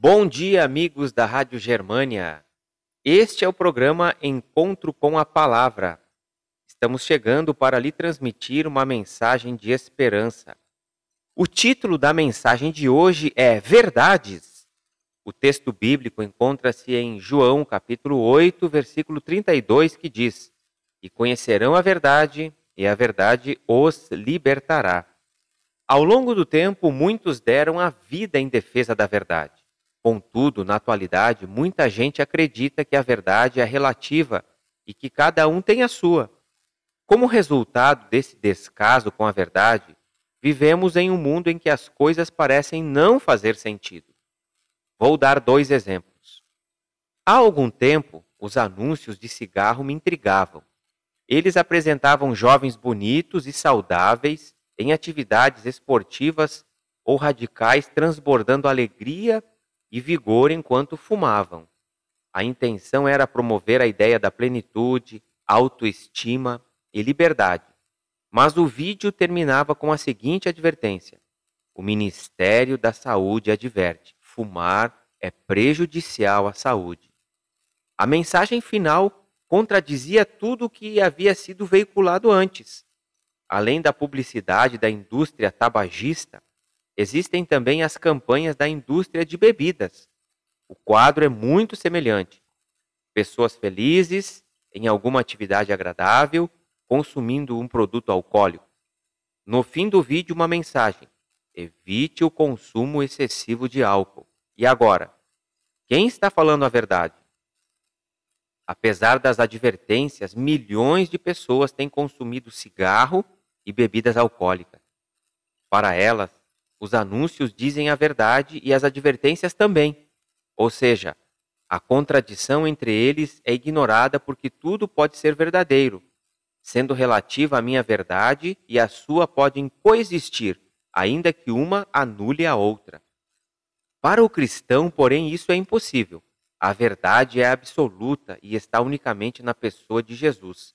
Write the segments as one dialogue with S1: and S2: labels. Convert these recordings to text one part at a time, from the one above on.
S1: Bom dia, amigos da Rádio Germânia. Este é o programa Encontro com a Palavra. Estamos chegando para lhe transmitir uma mensagem de esperança. O título da mensagem de hoje é Verdades. O texto bíblico encontra-se em João, capítulo 8, versículo 32, que diz: E conhecerão a verdade, e a verdade os libertará. Ao longo do tempo, muitos deram a vida em defesa da verdade. Contudo, na atualidade, muita gente acredita que a verdade é relativa e que cada um tem a sua. Como resultado desse descaso com a verdade, vivemos em um mundo em que as coisas parecem não fazer sentido. Vou dar dois exemplos. Há algum tempo, os anúncios de cigarro me intrigavam. Eles apresentavam jovens bonitos e saudáveis em atividades esportivas ou radicais transbordando alegria e vigor enquanto fumavam. A intenção era promover a ideia da plenitude, autoestima e liberdade. Mas o vídeo terminava com a seguinte advertência: O Ministério da Saúde adverte fumar é prejudicial à saúde. A mensagem final contradizia tudo o que havia sido veiculado antes. Além da publicidade da indústria tabagista, existem também as campanhas da indústria de bebidas. O quadro é muito semelhante. Pessoas felizes, em alguma atividade agradável, consumindo um produto alcoólico. No fim do vídeo, uma mensagem: evite o consumo excessivo de álcool. E agora? Quem está falando a verdade? Apesar das advertências, milhões de pessoas têm consumido cigarro e bebidas alcoólicas. Para elas, os anúncios dizem a verdade e as advertências também. Ou seja, a contradição entre eles é ignorada porque tudo pode ser verdadeiro, sendo relativa à minha verdade e a sua podem coexistir, ainda que uma anule a outra. Para o cristão, porém, isso é impossível. A verdade é absoluta e está unicamente na pessoa de Jesus.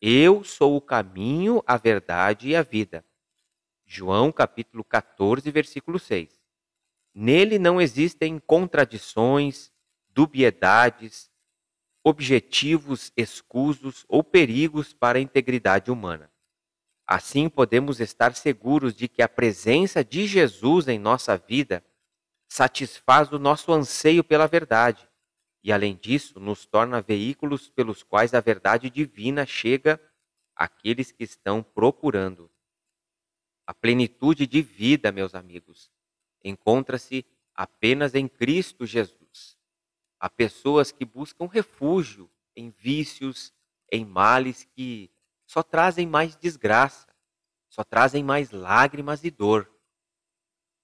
S1: Eu sou o caminho, a verdade e a vida. João capítulo 14, versículo 6. Nele não existem contradições, dubiedades, objetivos escusos ou perigos para a integridade humana. Assim podemos estar seguros de que a presença de Jesus em nossa vida satisfaz o nosso anseio pela verdade e, além disso, nos torna veículos pelos quais a verdade divina chega àqueles que estão procurando. A plenitude de vida, meus amigos, encontra-se apenas em Cristo Jesus. Há pessoas que buscam refúgio em vícios, em males que só trazem mais desgraça, só trazem mais lágrimas e dor.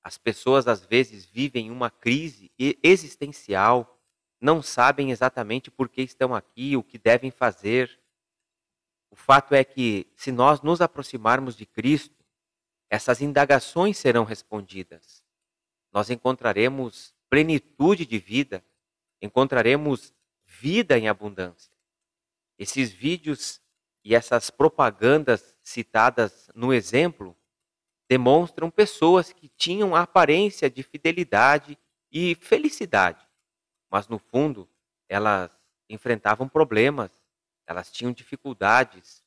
S1: As pessoas às vezes vivem uma crise existencial, não sabem exatamente por que estão aqui, o que devem fazer. O fato é que, se nós nos aproximarmos de Cristo, essas indagações serão respondidas. Nós encontraremos plenitude de vida, encontraremos vida em abundância. Esses vídeos e essas propagandas citadas no exemplo demonstram pessoas que tinham a aparência de fidelidade e felicidade, mas no fundo elas enfrentavam problemas, elas tinham dificuldades,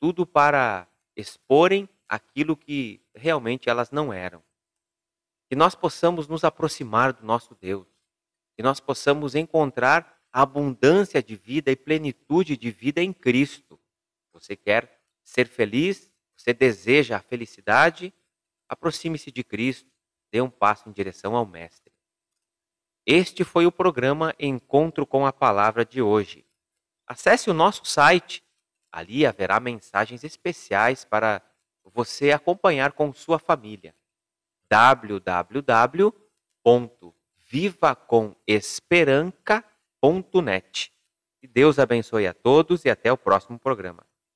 S1: tudo para exporem aquilo que realmente elas não eram. Que nós possamos nos aproximar do nosso Deus, que nós possamos encontrar a abundância de vida e plenitude de vida em Cristo. Você quer ser feliz? Você deseja a felicidade? aproxime-se de Cristo, dê um passo em direção ao Mestre. Este foi o programa Encontro com a Palavra de hoje. Acesse o nosso site, ali haverá mensagens especiais para você acompanhar com sua família. www.vivacomesperanca.net. Que Deus abençoe a todos e até o próximo programa.